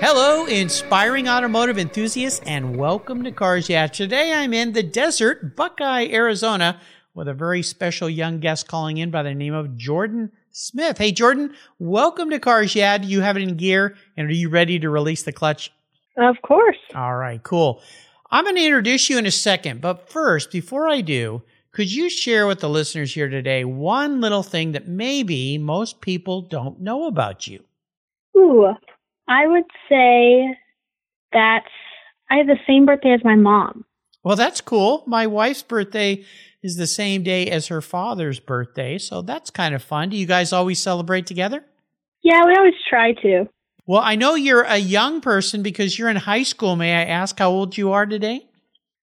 Hello, inspiring automotive enthusiasts, and welcome to Cars Yeah. Today I'm in the desert, Buckeye, Arizona, with a very special young guest calling in by the name of Jordan Smith. Hey, Jordan, welcome to Cars Yeah. Do you have it in gear, and are you ready to release the clutch? Of course. All right, cool. I'm going to introduce you in a second, but first, before I do, could you share with the listeners here today one little thing that maybe most people don't know about you? Ooh, I would say that I have the same birthday as my mom. Well, that's cool. My wife's birthday is the same day as her father's birthday, so that's kind of fun. Do you guys always celebrate together? Yeah, we always try to. Well, I know you're a young person because you're in high school. May I ask how old you are today?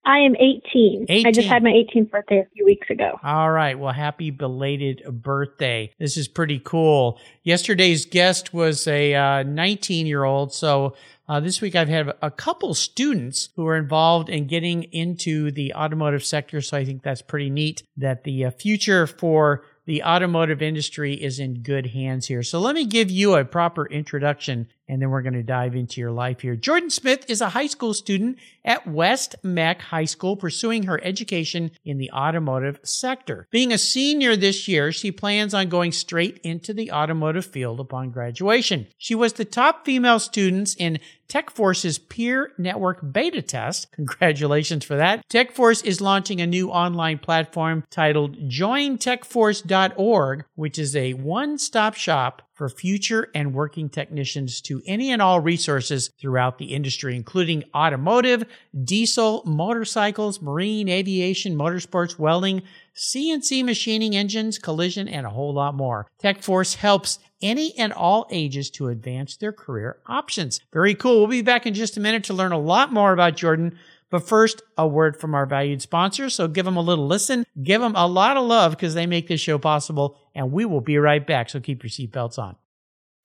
I am 18. 18. I just had my 18th birthday a few weeks ago. All right. Well, happy belated birthday. This is pretty cool. Yesterday's guest was a 19 uh, year old. So uh, this week I've had a couple students who are involved in getting into the automotive sector. So I think that's pretty neat that the uh, future for the automotive industry is in good hands here. So let me give you a proper introduction and then we're going to dive into your life here. Jordan Smith is a high school student at West-MEC High School pursuing her education in the automotive sector. Being a senior this year, she plans on going straight into the automotive field upon graduation. She was the top female students in TechForce's peer network beta test. Congratulations for that. TechForce is launching a new online platform titled jointechforce.org, which is a one-stop shop for future and working technicians to any and all resources throughout the industry, including automotive, diesel, motorcycles, marine, aviation, motorsports, welding, CNC machining engines, collision, and a whole lot more. TechForce helps any and all ages to advance their career options. Very cool. We'll be back in just a minute to learn a lot more about Jordan. But first, a word from our valued sponsors. So give them a little listen, give them a lot of love because they make this show possible, and we will be right back. So keep your seatbelts on.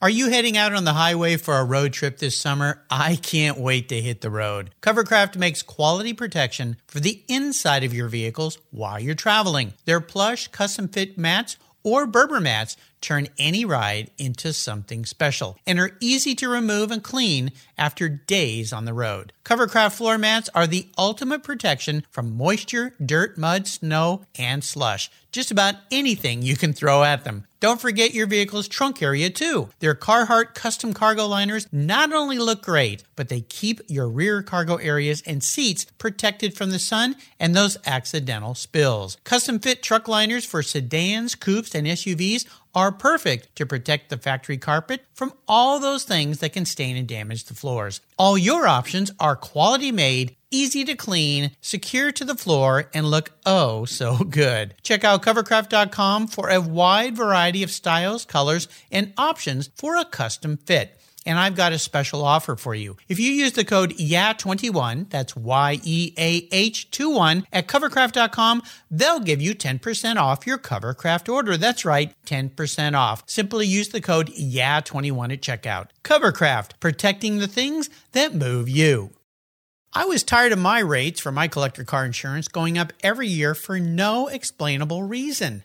Are you heading out on the highway for a road trip this summer? I can't wait to hit the road. Covercraft makes quality protection for the inside of your vehicles while you're traveling. Their plush, custom fit mats or Berber mats turn any ride into something special and are easy to remove and clean after days on the road. Covercraft floor mats are the ultimate protection from moisture, dirt, mud, snow, and slush. Just about anything you can throw at them. Don't forget your vehicle's trunk area too. Their Carhartt custom cargo liners not only look great, but they keep your rear cargo areas and seats protected from the sun and those accidental spills. Custom fit truck liners for sedans, coupes, and SUVs are perfect to protect the factory carpet from all those things that can stain and damage the floors. All your options are quality made, easy to clean, secure to the floor, and look oh so good. Check out covercraft.com for a wide variety of styles, colors, and options for a custom fit. And I've got a special offer for you. If you use the code YEAH21, that's Y E A H 21 at covercraft.com, they'll give you 10% off your Covercraft order. That's right, 10% off. Simply use the code YEAH21 at checkout. Covercraft, protecting the things that move you. I was tired of my rates for my collector car insurance going up every year for no explainable reason.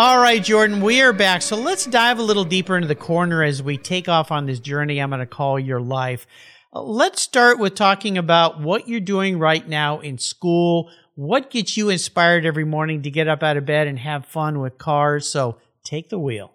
All right, Jordan, we are back. So let's dive a little deeper into the corner as we take off on this journey I'm going to call your life. Uh, let's start with talking about what you're doing right now in school. What gets you inspired every morning to get up out of bed and have fun with cars? So take the wheel.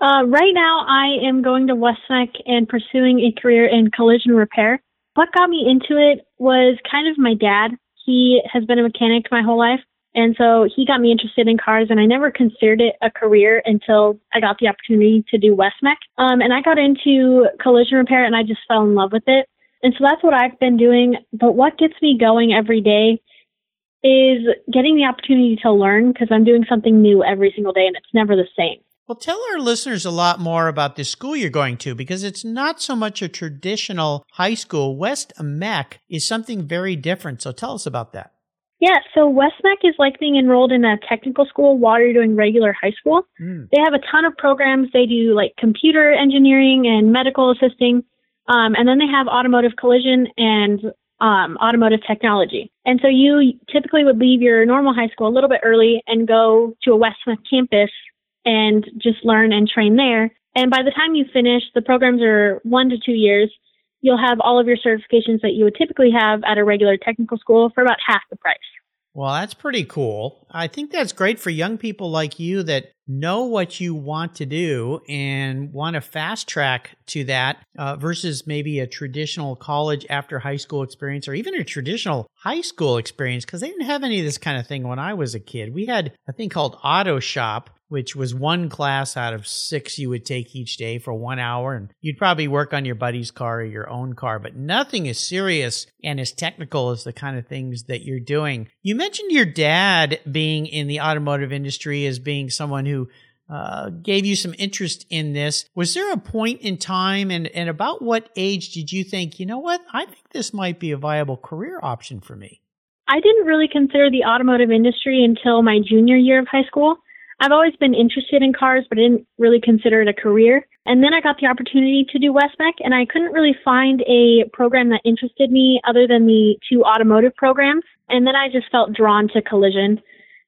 Uh, right now, I am going to West-MEC and pursuing a career in collision repair. What got me into it was kind of my dad. He has been a mechanic my whole life. And so he got me interested in cars, and I never considered it a career until I got the opportunity to do West-MEC. Um, and I got into collision repair, and I just fell in love with it. And so that's what I've been doing. But what gets me going every day is getting the opportunity to learn because I'm doing something new every single day, and it's never the same. Well, tell our listeners a lot more about the school you're going to because it's not so much a traditional high school. West-MEC is something very different. So tell us about that. Yeah, so West-MEC is like being enrolled in a technical school while you're doing regular high school. Mm. They have a ton of programs. They do like computer engineering and medical assisting. Um, and then they have automotive collision and um, automotive technology. And so you typically would leave your normal high school a little bit early and go to a West-MEC campus and just learn and train there. And by the time you finish, the programs are one to two years you'll have all of your certifications that you would typically have at a regular technical school for about half the price. Well, that's pretty cool. I think that's great for young people like you that know what you want to do and want to fast track to that uh, versus maybe a traditional college after high school experience or even a traditional high school experience because they didn't have any of this kind of thing when I was a kid. We had a thing called Auto Shop which was one class out of six you would take each day for one hour. And you'd probably work on your buddy's car or your own car, but nothing as serious and as technical as the kind of things that you're doing. You mentioned your dad being in the automotive industry as being someone who uh, gave you some interest in this. Was there a point in time and, and about what age did you think, you know what, I think this might be a viable career option for me? I didn't really consider the automotive industry until my junior year of high school. I've always been interested in cars, but I didn't really consider it a career. And then I got the opportunity to do West-MEC, and I couldn't really find a program that interested me other than the two automotive programs. And then I just felt drawn to collision.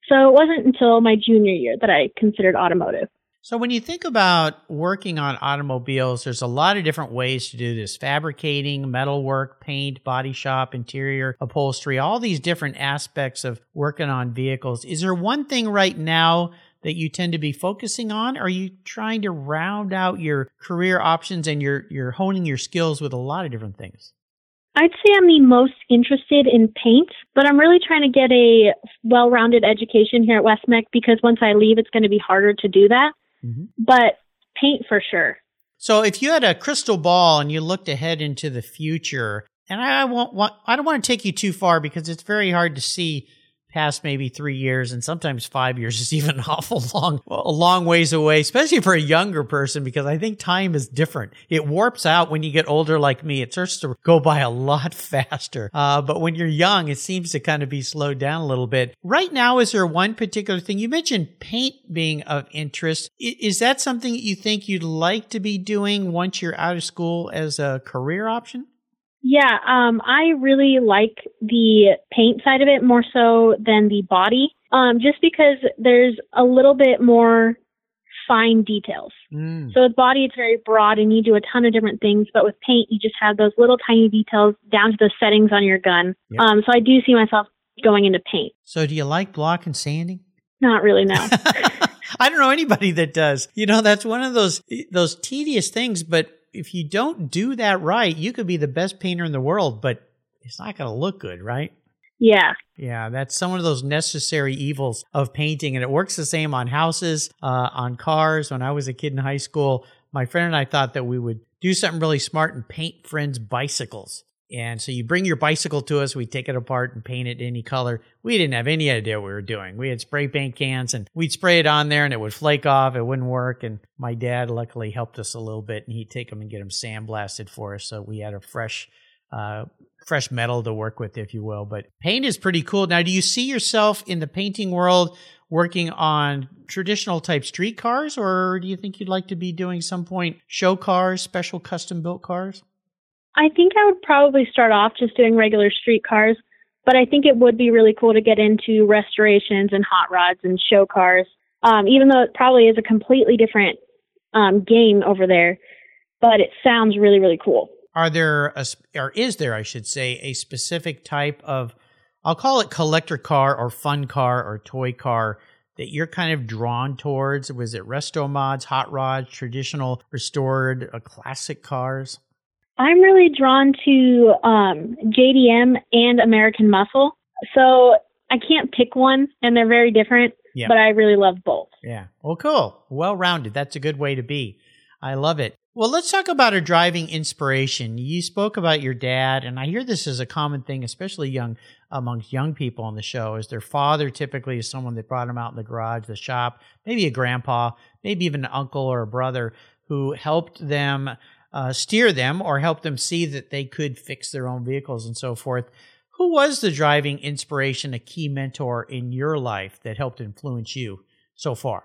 So it wasn't until my junior year that I considered automotive. So when you think about working on automobiles, there's a lot of different ways to do this. Fabricating, metalwork, paint, body shop, interior, upholstery, all these different aspects of working on vehicles. Is there one thing right now that you tend to be focusing on? Are you trying to round out your career options and you're you're honing your skills with a lot of different things? I'd say I'm the most interested in paint, but I'm really trying to get a well-rounded education here at West-MEC because once I leave, it's going to be harder to do that. Mm-hmm. But paint for sure. So if you had a crystal ball and you looked ahead into the future, and I won't want, I don't want to take you too far because it's very hard to see past maybe three years and sometimes five years is even an awful long, a long ways away, especially for a younger person, because I think time is different. It warps out when you get older like me. It starts to go by a lot faster. Uh, but when you're young, it seems to kind of be slowed down a little bit. Right now, is there one particular thing? You mentioned paint being of interest. Is that something that you think you'd like to be doing once you're out of school as a career option? Yeah, um, I really like the paint side of it more so than the body, um, just because there's a little bit more fine details. Mm. So with body, it's very broad and you do a ton of different things, but with paint, you just have those little tiny details down to the settings on your gun. Yep. Um, so I do see myself going into paint. So do you like block and sanding? Not really, no. I don't know anybody that does. You know, that's one of those those tedious things, but if you don't do that right, you could be the best painter in the world, but it's not going to look good, right? Yeah. Yeah, that's some of those necessary evils of painting. And it works the same on houses, uh, on cars. When I was a kid in high school, my friend and I thought that we would do something really smart and paint friends' bicycles. And so you bring your bicycle to us, we take it apart and paint it any color. We didn't have any idea what we were doing. We had spray paint cans and we'd spray it on there and it would flake off. It wouldn't work. And my dad luckily helped us a little bit and he'd take them and get them sandblasted for us. So we had a fresh, uh, fresh metal to work with, if you will. But paint is pretty cool. Now, do you see yourself in the painting world working on traditional type street cars or do you think you'd like to be doing some point show cars, special custom built cars? I think I would probably start off just doing regular street cars, but I think it would be really cool to get into restorations and hot rods and show cars. Um, even though it probably is a completely different um, game over there, but it sounds really really cool. Are there a, or is there, I should say, a specific type of, I'll call it collector car or fun car or toy car that you're kind of drawn towards? Was it resto mods, hot rods, traditional restored, uh, classic cars? I'm really drawn to um, JDM and American Muscle. So I can't pick one, and they're very different, yep. but I really love both. Yeah. Well, cool. Well rounded. That's a good way to be. I love it. Well, let's talk about a driving inspiration. You spoke about your dad, and I hear this is a common thing, especially young amongst young people on the show. Is their father typically is someone that brought them out in the garage, the shop, maybe a grandpa, maybe even an uncle or a brother who helped them uh, steer them or help them see that they could fix their own vehicles and so forth. Who was the driving inspiration, a key mentor in your life that helped influence you so far?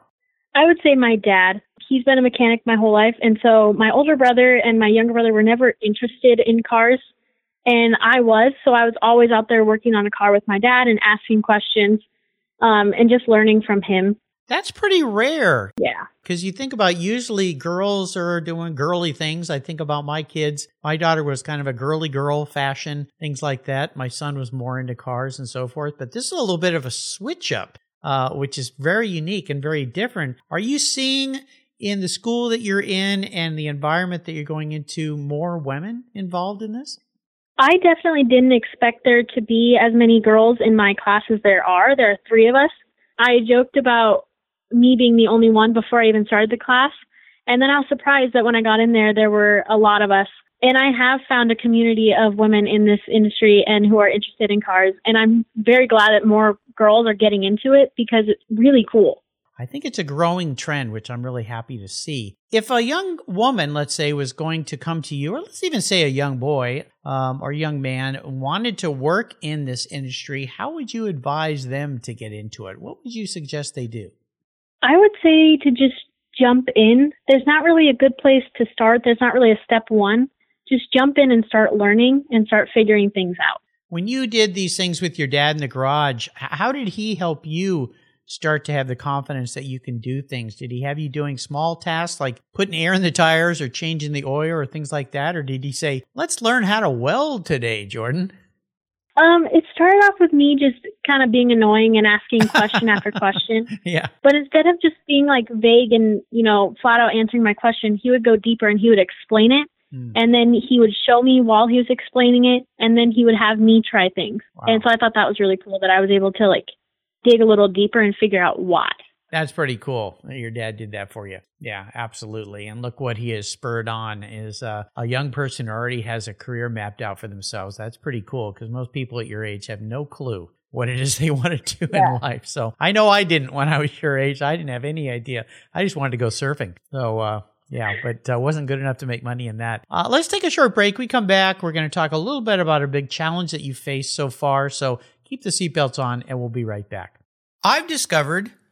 I would say my dad. He's been a mechanic my whole life. And so my older brother and my younger brother were never interested in cars. And I was. So I was always out there working on a car with my dad and asking questions um, and just learning from him. That's pretty rare. Yeah. Because you think about usually girls are doing girly things. I think about my kids. My daughter was kind of a girly girl fashion, things like that. My son was more into cars and so forth. But this is a little bit of a switch up, uh, which is very unique and very different. Are you seeing in the school that you're in and the environment that you're going into more women involved in this? I definitely didn't expect there to be as many girls in my class as there are. There are three of us. I joked about me being the only one before I even started the class. And then I was surprised that when I got in there, there were a lot of us. And I have found a community of women in this industry and who are interested in cars. And I'm very glad that more girls are getting into it because it's really cool. I think it's a growing trend, which I'm really happy to see. If a young woman, let's say, was going to come to you, or let's even say a young boy um, or young man wanted to work in this industry, how would you advise them to get into it? What would you suggest they do? I would say to just jump in. There's not really a good place to start. There's not really a step one. Just jump in and start learning and start figuring things out. When you did these things with your dad in the garage, how did he help you start to have the confidence that you can do things? Did he have you doing small tasks like putting air in the tires or changing the oil or things like that? Or did he say, let's learn how to weld today, Jordan? Um, it started off with me just kind of being annoying and asking question after question. Yeah. But instead of just being like vague and, you know, flat out answering my question, he would go deeper and he would explain it. Mm. And then he would show me while he was explaining it. And then he would have me try things. Wow. And so I thought that was really cool that I was able to like dig a little deeper and figure out why. That's pretty cool. Your dad did that for you. Yeah, absolutely. And look what he has spurred on is uh, a young person already has a career mapped out for themselves. That's pretty cool because most people at your age have no clue what it is they want to do yeah. in life. So I know I didn't when I was your age. I didn't have any idea. I just wanted to go surfing. So, uh, yeah, but uh, wasn't good enough to make money in that. Uh, let's take a short break. We come back. We're going to talk a little bit about a big challenge that you faced so far. So keep the seatbelts on, and we'll be right back. I've discovered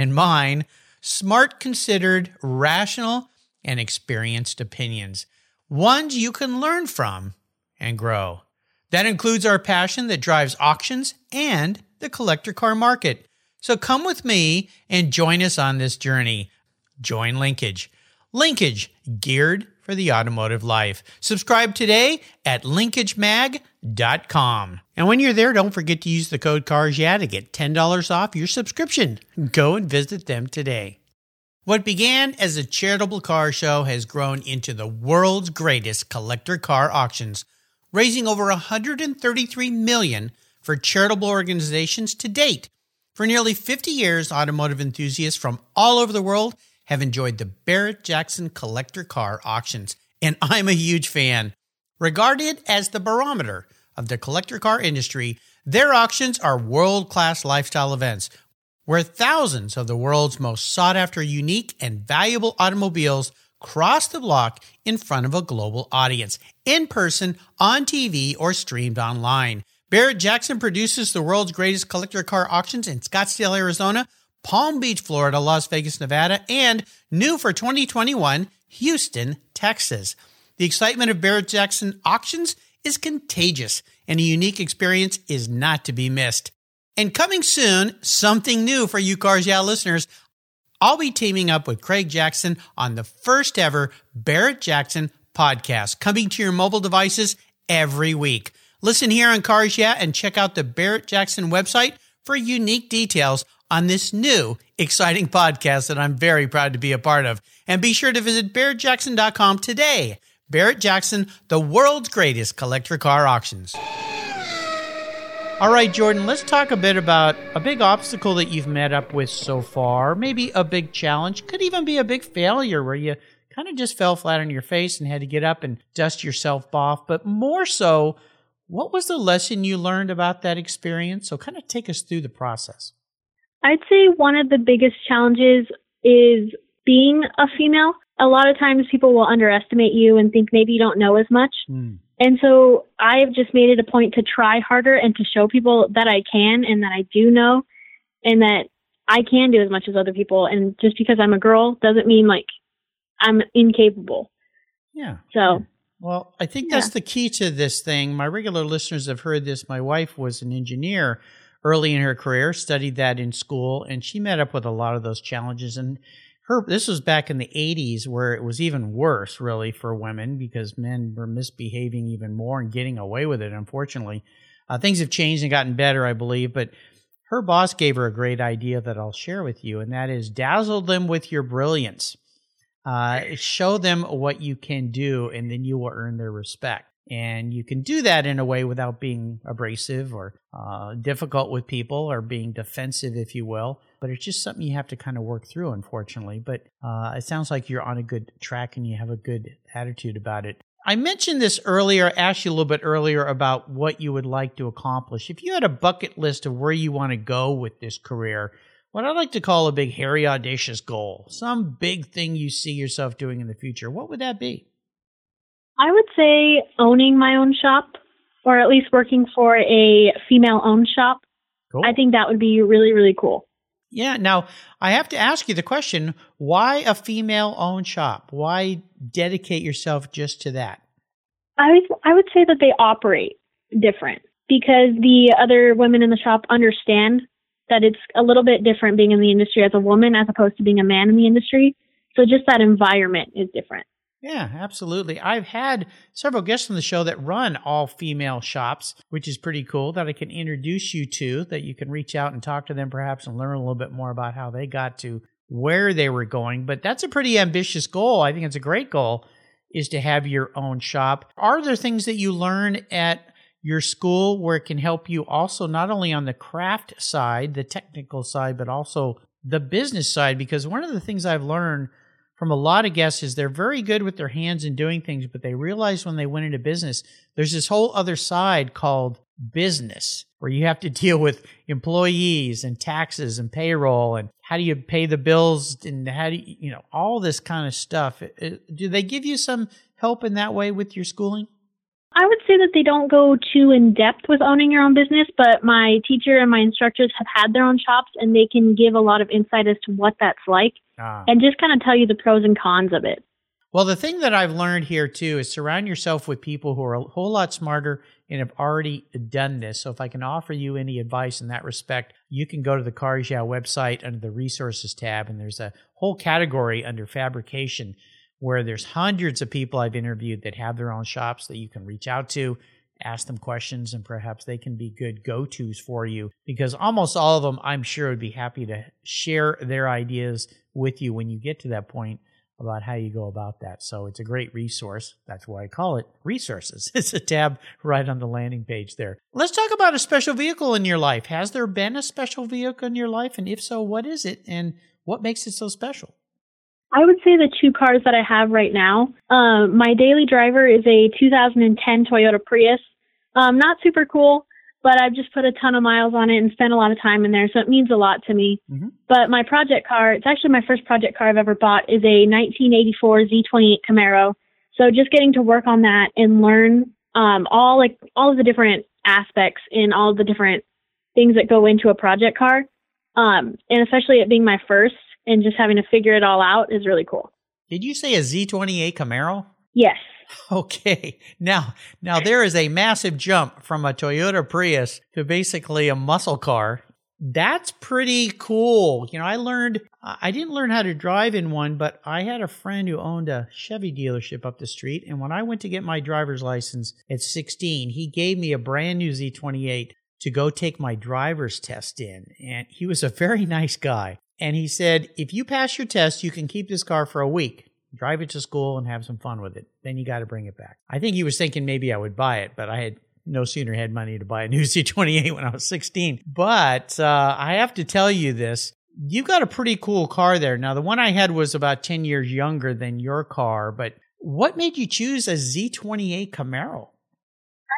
and mine smart, considered, rational, and experienced opinions, ones you can learn from and grow. That includes our passion that drives auctions and the collector car market. So come with me and join us on this journey. Join Linkage. Linkage, geared for the automotive life. Subscribe today at linkagemag.com. And when you're there, don't forget to use the code CARS to get $10 off your subscription. Go and visit them today. What began as a charitable car show has grown into the world's greatest collector car auctions, raising over 133 million for charitable organizations to date. For nearly 50 years, automotive enthusiasts from all over the world have enjoyed the Barrett Jackson collector car auctions, and I'm a huge fan. Regarded as the barometer of the collector car industry, their auctions are world class lifestyle events where thousands of the world's most sought after, unique, and valuable automobiles cross the block in front of a global audience, in person, on TV, or streamed online. Barrett Jackson produces the world's greatest collector car auctions in Scottsdale, Arizona, Palm Beach, Florida, Las Vegas, Nevada, and new for 2021, Houston, Texas. The excitement of Barrett Jackson auctions is contagious, and a unique experience is not to be missed. And coming soon, something new for you Cars Yeah listeners. I'll be teaming up with Craig Jackson on the first ever Barrett Jackson podcast, coming to your mobile devices every week. Listen here on Cars Yeah and check out the Barrett Jackson website for unique details on this new exciting podcast that I'm very proud to be a part of. And be sure to visit barrettjackson.com today. Barrett Jackson, the world's greatest collector car auctions. All right, Jordan, let's talk a bit about a big obstacle that you've met up with so far. Maybe a big challenge, could even be a big failure where you kind of just fell flat on your face and had to get up and dust yourself off. But more so, what was the lesson you learned about that experience? So, kind of take us through the process. I'd say one of the biggest challenges is being a female. A lot of times people will underestimate you and think maybe you don't know as much. Mm. And so I've just made it a point to try harder and to show people that I can and that I do know and that I can do as much as other people. And just because I'm a girl doesn't mean like I'm incapable. Yeah. So. Well, I think that's yeah. the key to this thing. My regular listeners have heard this. My wife was an engineer early in her career, studied that in school, and she met up with a lot of those challenges. And her, this was back in the 80s where it was even worse, really, for women because men were misbehaving even more and getting away with it, unfortunately. Uh, things have changed and gotten better, I believe, but her boss gave her a great idea that I'll share with you, and that is dazzle them with your brilliance. Uh, show them what you can do, and then you will earn their respect. And you can do that in a way without being abrasive or uh, difficult with people or being defensive, if you will. But it's just something you have to kind of work through, unfortunately. But uh, it sounds like you're on a good track and you have a good attitude about it. I mentioned this earlier, asked you a little bit earlier about what you would like to accomplish. If you had a bucket list of where you want to go with this career, what I'd like to call a big, hairy, audacious goal, some big thing you see yourself doing in the future, what would that be? I would say owning my own shop or at least working for a female owned shop. Cool. I think that would be really, really cool. Yeah. Now, I have to ask you the question why a female owned shop? Why dedicate yourself just to that? I, I would say that they operate different because the other women in the shop understand that it's a little bit different being in the industry as a woman as opposed to being a man in the industry. So just that environment is different. Yeah, absolutely. I've had several guests on the show that run all female shops, which is pretty cool that I can introduce you to, that you can reach out and talk to them perhaps and learn a little bit more about how they got to where they were going. But that's a pretty ambitious goal. I think it's a great goal is to have your own shop. Are there things that you learn at your school where it can help you also not only on the craft side, the technical side, but also the business side? Because one of the things I've learned from a lot of guests is they're very good with their hands and doing things, but they realize when they went into business, there's this whole other side called business where you have to deal with employees and taxes and payroll and how do you pay the bills and how do you, you know, all this kind of stuff. Do they give you some help in that way with your schooling? I would say that they don't go too in depth with owning your own business, but my teacher and my instructors have had their own shops and they can give a lot of insight as to what that's like ah. and just kind of tell you the pros and cons of it. Well, the thing that I've learned here too is surround yourself with people who are a whole lot smarter and have already done this. So if I can offer you any advice in that respect, you can go to the Cars Yeah website under the resources tab, and there's a whole category under fabrication where there's hundreds of people I've interviewed that have their own shops that you can reach out to, ask them questions, and perhaps they can be good go tos for you because almost all of them, I'm sure, would be happy to share their ideas with you when you get to that point about how you go about that. So it's a great resource. That's why I call it resources. It's a tab right on the landing page there. Let's talk about a special vehicle in your life. Has there been a special vehicle in your life? And if so, what is it and what makes it so special? I would say the two cars that I have right now. Um, my daily driver is a 2010 Toyota Prius. Um, not super cool, but I've just put a ton of miles on it and spent a lot of time in there, so it means a lot to me. Mm-hmm. But my project car, it's actually my first project car I've ever bought, is a 1984 Z28 Camaro. So just getting to work on that and learn um, all like all of the different aspects and all the different things that go into a project car, um, and especially it being my first and just having to figure it all out is really cool. Did you say a Z28 Camaro? Yes. Okay. Now, now there is a massive jump from a Toyota Prius to basically a muscle car. That's pretty cool. You know, I learned, I didn't learn how to drive in one, but I had a friend who owned a Chevy dealership up the street. And when I went to get my driver's license at 16, he gave me a brand new Z28 to go take my driver's test in. And he was a very nice guy. And he said, if you pass your test, you can keep this car for a week drive it to school and have some fun with it. Then you got to bring it back. I think he was thinking maybe I would buy it, but I had no sooner had money to buy a new Z28 when I was 16. But uh, I have to tell you this. You've got a pretty cool car there. Now, the one I had was about 10 years younger than your car, but what made you choose a Z28 Camaro?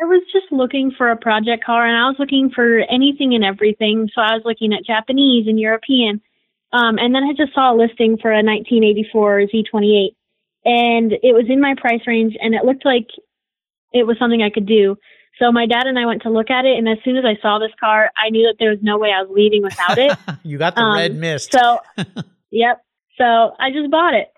I was just looking for a project car and I was looking for anything and everything. So I was looking at Japanese and European. Um, and then I just saw a listing for a 1984 Z28, and it was in my price range, and it looked like it was something I could do. So my dad and I went to look at it, and as soon as I saw this car, I knew that there was no way I was leaving without it. you got the um, red mist. So, yep. So I just bought it.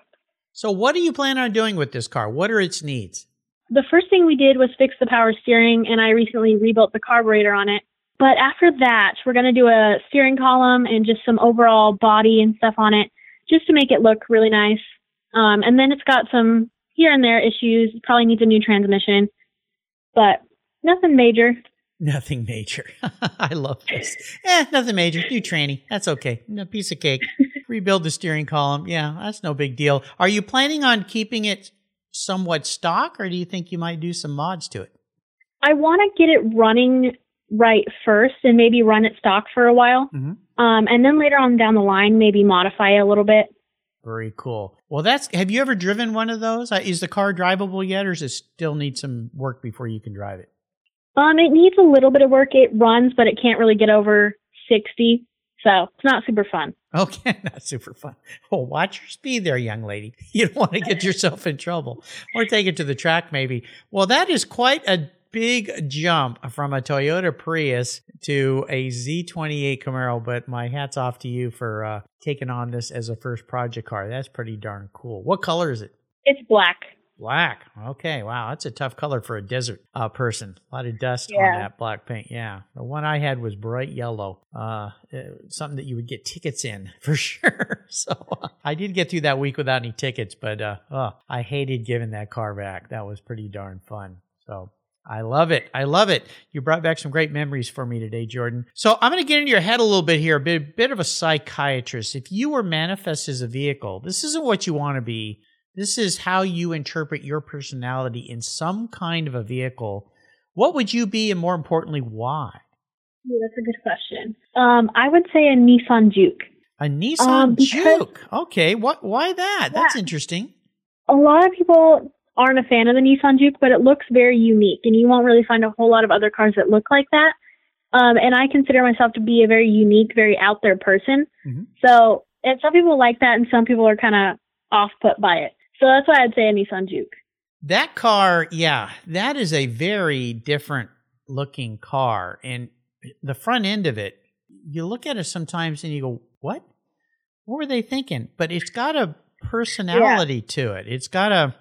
So what do you plan on doing with this car? What are its needs? The first thing we did was fix the power steering, and I recently rebuilt the carburetor on it. But after that, we're going to do a steering column and just some overall body and stuff on it just to make it look really nice. Um, and then it's got some here and there issues. It probably needs a new transmission, but nothing major. Nothing major. I love this. Eh, nothing major. New tranny. That's okay. No piece of cake. Rebuild the steering column. Yeah, that's no big deal. Are you planning on keeping it somewhat stock, or do you think you might do some mods to it? I want to get it running right first and maybe run it stock for a while. Mm-hmm. Um, and then later on down the line, maybe modify it a little bit. Very cool. Well, that's. Have you ever driven one of those? Uh, is the car drivable yet, or does it still need some work before you can drive it? Um, it needs a little bit of work. It runs, but it can't really get over sixty, so it's not super fun. Okay, not super fun. Well, watch your speed there, young lady. You don't want to get yourself in trouble, or take it to the track, maybe. Well, that is quite a big jump from a Toyota Prius to a Z28 Camaro, but my hat's off to you for uh, taking on this as a first project car. That's pretty darn cool. What color is it? It's black. Black. Okay. Wow. That's a tough color for a desert uh, person. A lot of dust yeah. on that black paint. Yeah. The one I had was bright yellow. Uh, uh something that you would get tickets in for sure. so uh, I did get through that week without any tickets, but uh, oh, I hated giving that car back. That was pretty darn fun. So I love it. I love it. You brought back some great memories for me today, Jordan. So I'm going to get into your head a little bit here, a bit, bit of a psychiatrist. If you were manifest as a vehicle, this isn't what you want to be. This is how you interpret your personality in some kind of a vehicle. What would you be, and more importantly, why? Yeah, that's a good question. Um, I would say a Nissan Juke. A Nissan um, Juke. Okay, what? Why that? Yeah. That's interesting. A lot of people aren't a fan of the Nissan Juke, but it looks very unique, and you won't really find a whole lot of other cars that look like that. Um, and I consider myself to be a very unique, very out there person. Mm-hmm. So, and some people like that, and some people are kind of off put by it. So that's why I'd say a Nissan Juke. That car, yeah, that is a very different looking car, and the front end of it, you look at it sometimes and you go, "What? what were they thinking? But it's got a personality yeah. to it. It's got a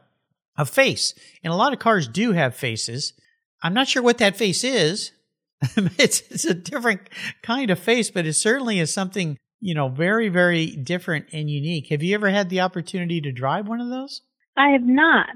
a face, and a lot of cars do have faces. I'm not sure what that face is. it's it's a different kind of face, but it certainly is something you know very very different and unique. Have you ever had the opportunity to drive one of those? I have not.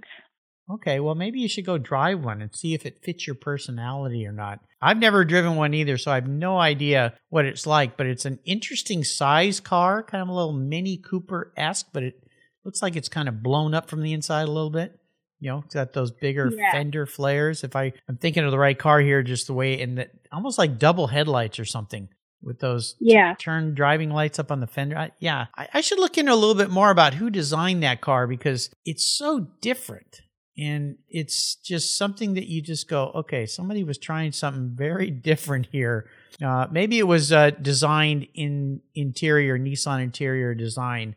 Okay, well, maybe you should go drive one and see if it fits your personality or not. I've never driven one either, so I have no idea what it's like, but it's an interesting size car, kind of a little Mini Cooper esque, but it looks like it's kind of blown up from the inside a little bit. You know, it's got those bigger yeah. fender flares. If I, I'm thinking of the right car here, just the way, and that almost like double headlights or something with those yeah. T- turn driving lights up on the fender. I, yeah, I, I should look into a little bit more about who designed that car because it's so different and it's just something that you just go, okay, somebody was trying something very different here. Uh, maybe it was uh, designed in interior, Nissan interior design.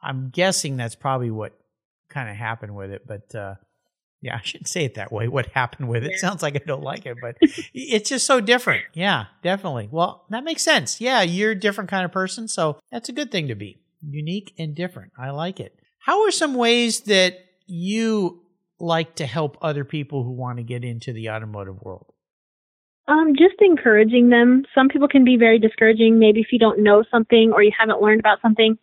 I'm guessing that's probably what kind of happened with it, but uh, yeah, I shouldn't say it that way. What happened with it yeah. sounds like I don't like it, but it's just so different. Yeah, definitely. Well, that makes sense. Yeah, you're a different kind of person, so that's a good thing to be unique and different. I like it. How are some ways that you like to help other people who want to get into the automotive world? Um, just encouraging them. Some people can be very discouraging. Maybe if you don't know something or you haven't learned about something,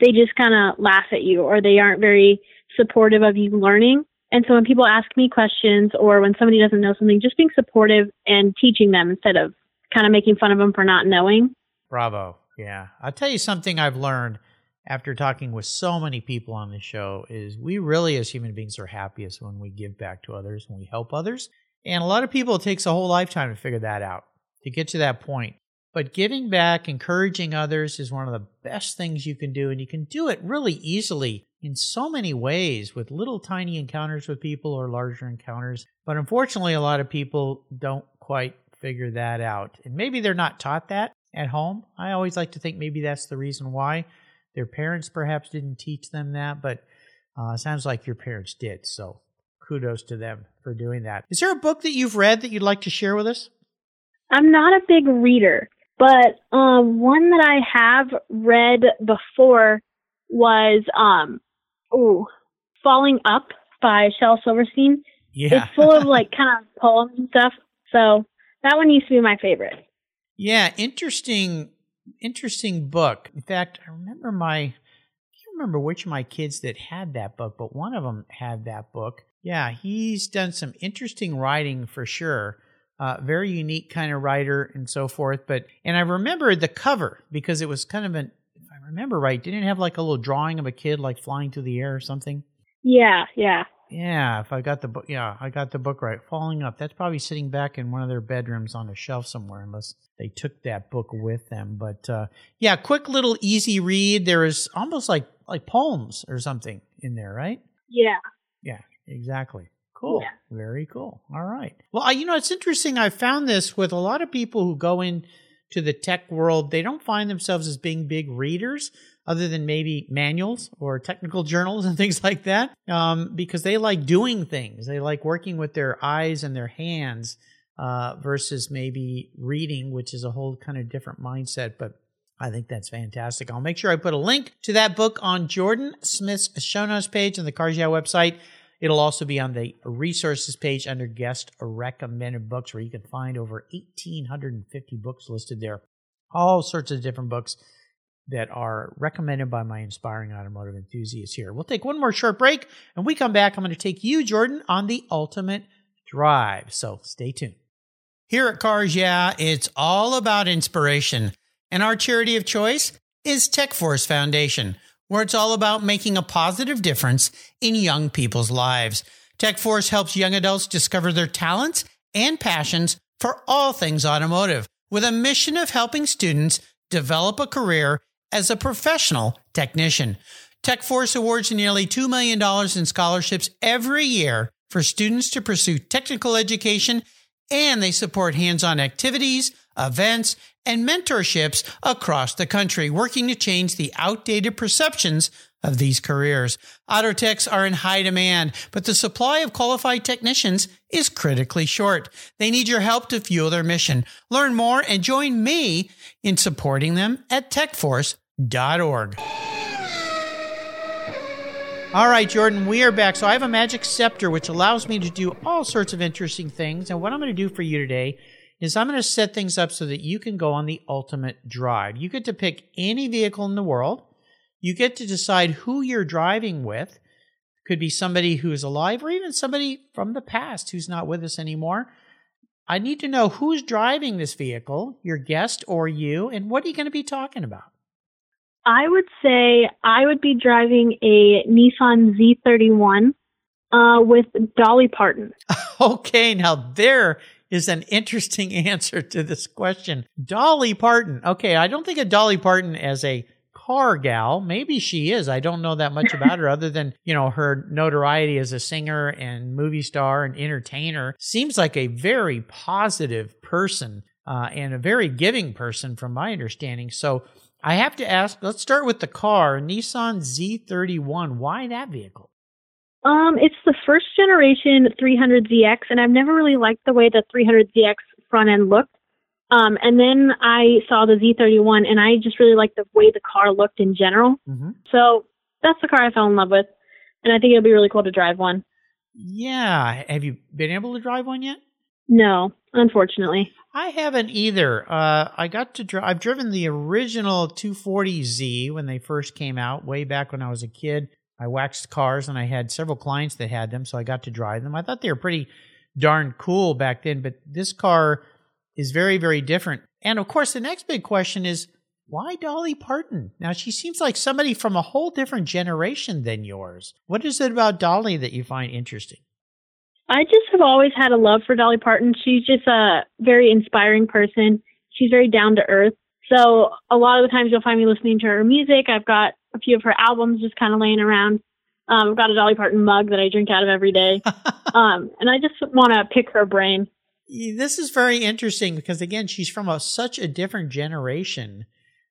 they just kind of laugh at you or they aren't very supportive of you learning. And so when people ask me questions or when somebody doesn't know something, just being supportive and teaching them instead of kind of making fun of them for not knowing. Bravo. Yeah. I'll tell you something I've learned after talking with so many people on the show is we really as human beings are happiest when we give back to others when we help others and a lot of people it takes a whole lifetime to figure that out to get to that point but giving back encouraging others is one of the best things you can do and you can do it really easily in so many ways with little tiny encounters with people or larger encounters but unfortunately a lot of people don't quite figure that out and maybe they're not taught that at home i always like to think maybe that's the reason why their parents perhaps didn't teach them that, but uh, sounds like your parents did. So kudos to them for doing that. Is there a book that you've read that you'd like to share with us? I'm not a big reader, but um, one that I have read before was um, ooh, Falling Up by Shel Silverstein. Yeah. It's full of like kind of poems and stuff. So that one used to be my favorite. Yeah, interesting interesting book. In fact, I remember my I can't remember which of my kids that had that book, but one of them had that book. Yeah, he's done some interesting writing for sure. Uh, very unique kind of writer and so forth. But and I remember the cover because it was kind of an I remember right, didn't it have like a little drawing of a kid like flying through the air or something? Yeah, yeah. Yeah, if I got the book, yeah, I got the book right. Falling up. That's probably sitting back in one of their bedrooms on a shelf somewhere, unless they took that book with them. But uh, yeah, quick little easy read. There is almost like like poems or something in there, right? Yeah. Yeah, exactly. Cool. Yeah. Very cool. All right. Well, I, you know, it's interesting. I found this with a lot of people who go in to the tech world. They don't find themselves as being big readers other than maybe manuals or technical journals and things like that, um, because they like doing things. They like working with their eyes and their hands uh, versus maybe reading, which is a whole kind of different mindset. But I think that's fantastic. I'll make sure I put a link to that book on Jordan Smith's show notes page on the Cars Yeah website. It'll also be on the resources page under guest recommended books, where you can find over 1,850 books listed there. All sorts of different books that are recommended by my inspiring automotive enthusiasts here. We'll take one more short break and we come back. I'm going to take you, Jordan, on the ultimate drive. So stay tuned. Here at Cars Yeah, it's all about inspiration. And our charity of choice is TechForce Foundation, where it's all about making a positive difference in young people's lives. TechForce helps young adults discover their talents and passions for all things automotive with a mission of helping students develop a career as a professional technician. TechForce awards nearly $2 million in scholarships every year for students to pursue technical education, and they support hands on activities, events, and mentorships across the country, working to change the outdated perceptions of these careers. Auto techs are in high demand, but the supply of qualified technicians is critically short. They need your help to fuel their mission. Learn more and join me in supporting them at TechForce org. All right, Jordan, we are back. So I have a magic scepter which allows me to do all sorts of interesting things. And what I'm going to do for you today is I'm going to set things up so that you can go on the ultimate drive. You get to pick any vehicle in the world. You get to decide who you're driving with. Could be somebody who is alive or even somebody from the past who's not with us anymore. I need to know who's driving this vehicle, your guest or you, and what are you going to be talking about? I would say I would be driving a Nissan Z31 uh, with Dolly Parton. okay, now there is an interesting answer to this question. Dolly Parton. Okay, I don't think of Dolly Parton as a car gal. Maybe she is. I don't know that much about her other than, you know, her notoriety as a singer and movie star and entertainer. Seems like a very positive person uh, and a very giving person from my understanding. So I have to ask, let's start with the car, Nissan Z31. Why that vehicle? Um, it's the first generation 300ZX, and I've never really liked the way the 300ZX front end looked. Um, and then I saw the Z31, and I just really liked the way the car looked in general. Mm-hmm. So that's the car I fell in love with, and I think it'll be really cool to drive one. Yeah, have you been able to drive one yet? No, unfortunately. I haven't either. Uh, I got to drive. I've driven the original 240Z when they first came out, way back when I was a kid. I waxed cars, and I had several clients that had them, so I got to drive them. I thought they were pretty darn cool back then. But this car is very, very different. And of course, the next big question is why Dolly Parton? Now, she seems like somebody from a whole different generation than yours. What is it about Dolly that you find interesting? I just have always had a love for Dolly Parton. She's just a very inspiring person. She's very down to earth. So a lot of the times you'll find me listening to her music. I've got a few of her albums just kind of laying around. Um, I've got a Dolly Parton mug that I drink out of every day. um, and I just want to pick her brain. This is very interesting because, again, she's from a, such a different generation.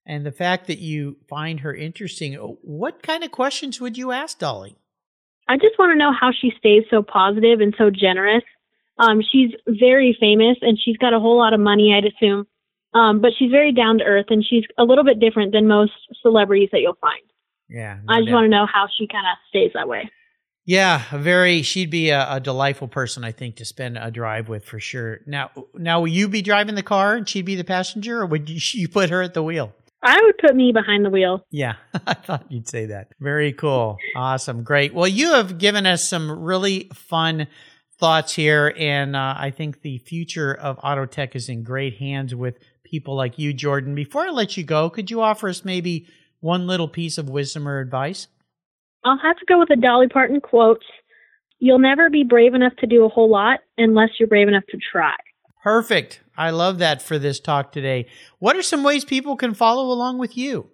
And the fact that you find her interesting, what kind of questions would you ask Dolly? I just want to know how she stays so positive and so generous. Um, she's very famous and she's got a whole lot of money, I'd assume. Um, but she's very down to earth and she's a little bit different than most celebrities that you'll find. Yeah. No I just doubt. want to know how she kind of stays that way. Yeah, very. She'd be a, a, delightful person, I think, to spend a drive with for sure. Now, now, will you be driving the car and she'd be the passenger, or would you, you put her at the wheel? I would put me behind the wheel. Yeah, I thought you'd say that. Very cool. Awesome. Great. Well, you have given us some really fun thoughts here, and uh, I think the future of auto tech is in great hands with people like you, Jordan. Before I let you go, could you offer us maybe one little piece of wisdom or advice? I'll have to go with a Dolly Parton quote. You'll never be brave enough to do a whole lot unless you're brave enough to try. Perfect. I love that for this talk today. What are some ways people can follow along with you?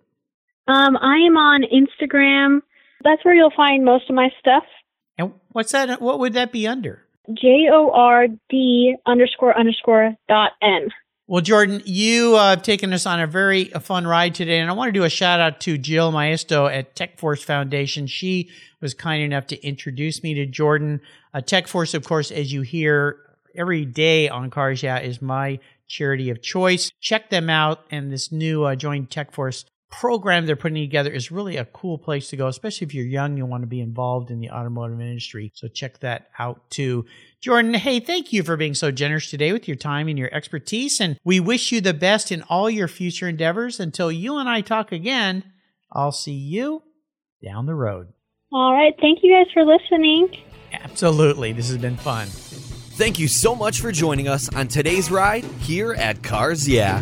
Um, I am on Instagram. That's where you'll find most of my stuff. And what's that? What would that be under? J O R D underscore underscore dot N. Well, Jordan, you uh, have taken us on a very fun ride today, and I want to do a shout out to Jill Maestro at TechForce Foundation. She was kind enough to introduce me to Jordan. Uh, TechForce, of course, as you hear, every day on Cars Yeah is my charity of choice. Check them out. And this new uh, Join TechForce program they're putting together is really a cool place to go, especially if you're young you want to be involved in the automotive industry. So check that out too. Jordan, hey, thank you for being so generous today with your time and your expertise. And we wish you the best in all your future endeavors. Until you and I talk again, I'll see you down the road. All right. Thank you guys for listening. Absolutely. This has been fun. Thank you so much for joining us on today's ride here at Cars Yeah.